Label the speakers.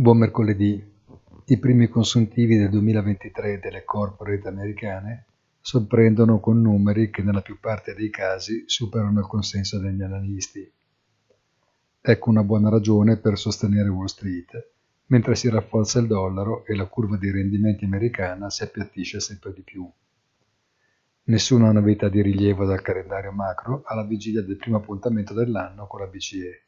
Speaker 1: Buon mercoledì. I primi consuntivi del 2023 delle corporate americane sorprendono con numeri che nella più parte dei casi superano il consenso degli analisti. Ecco una buona ragione per sostenere Wall Street, mentre si rafforza il dollaro e la curva dei rendimenti americana si appiattisce sempre di più. Nessuna novità di rilievo dal calendario macro alla vigilia del primo appuntamento dell'anno con la BCE.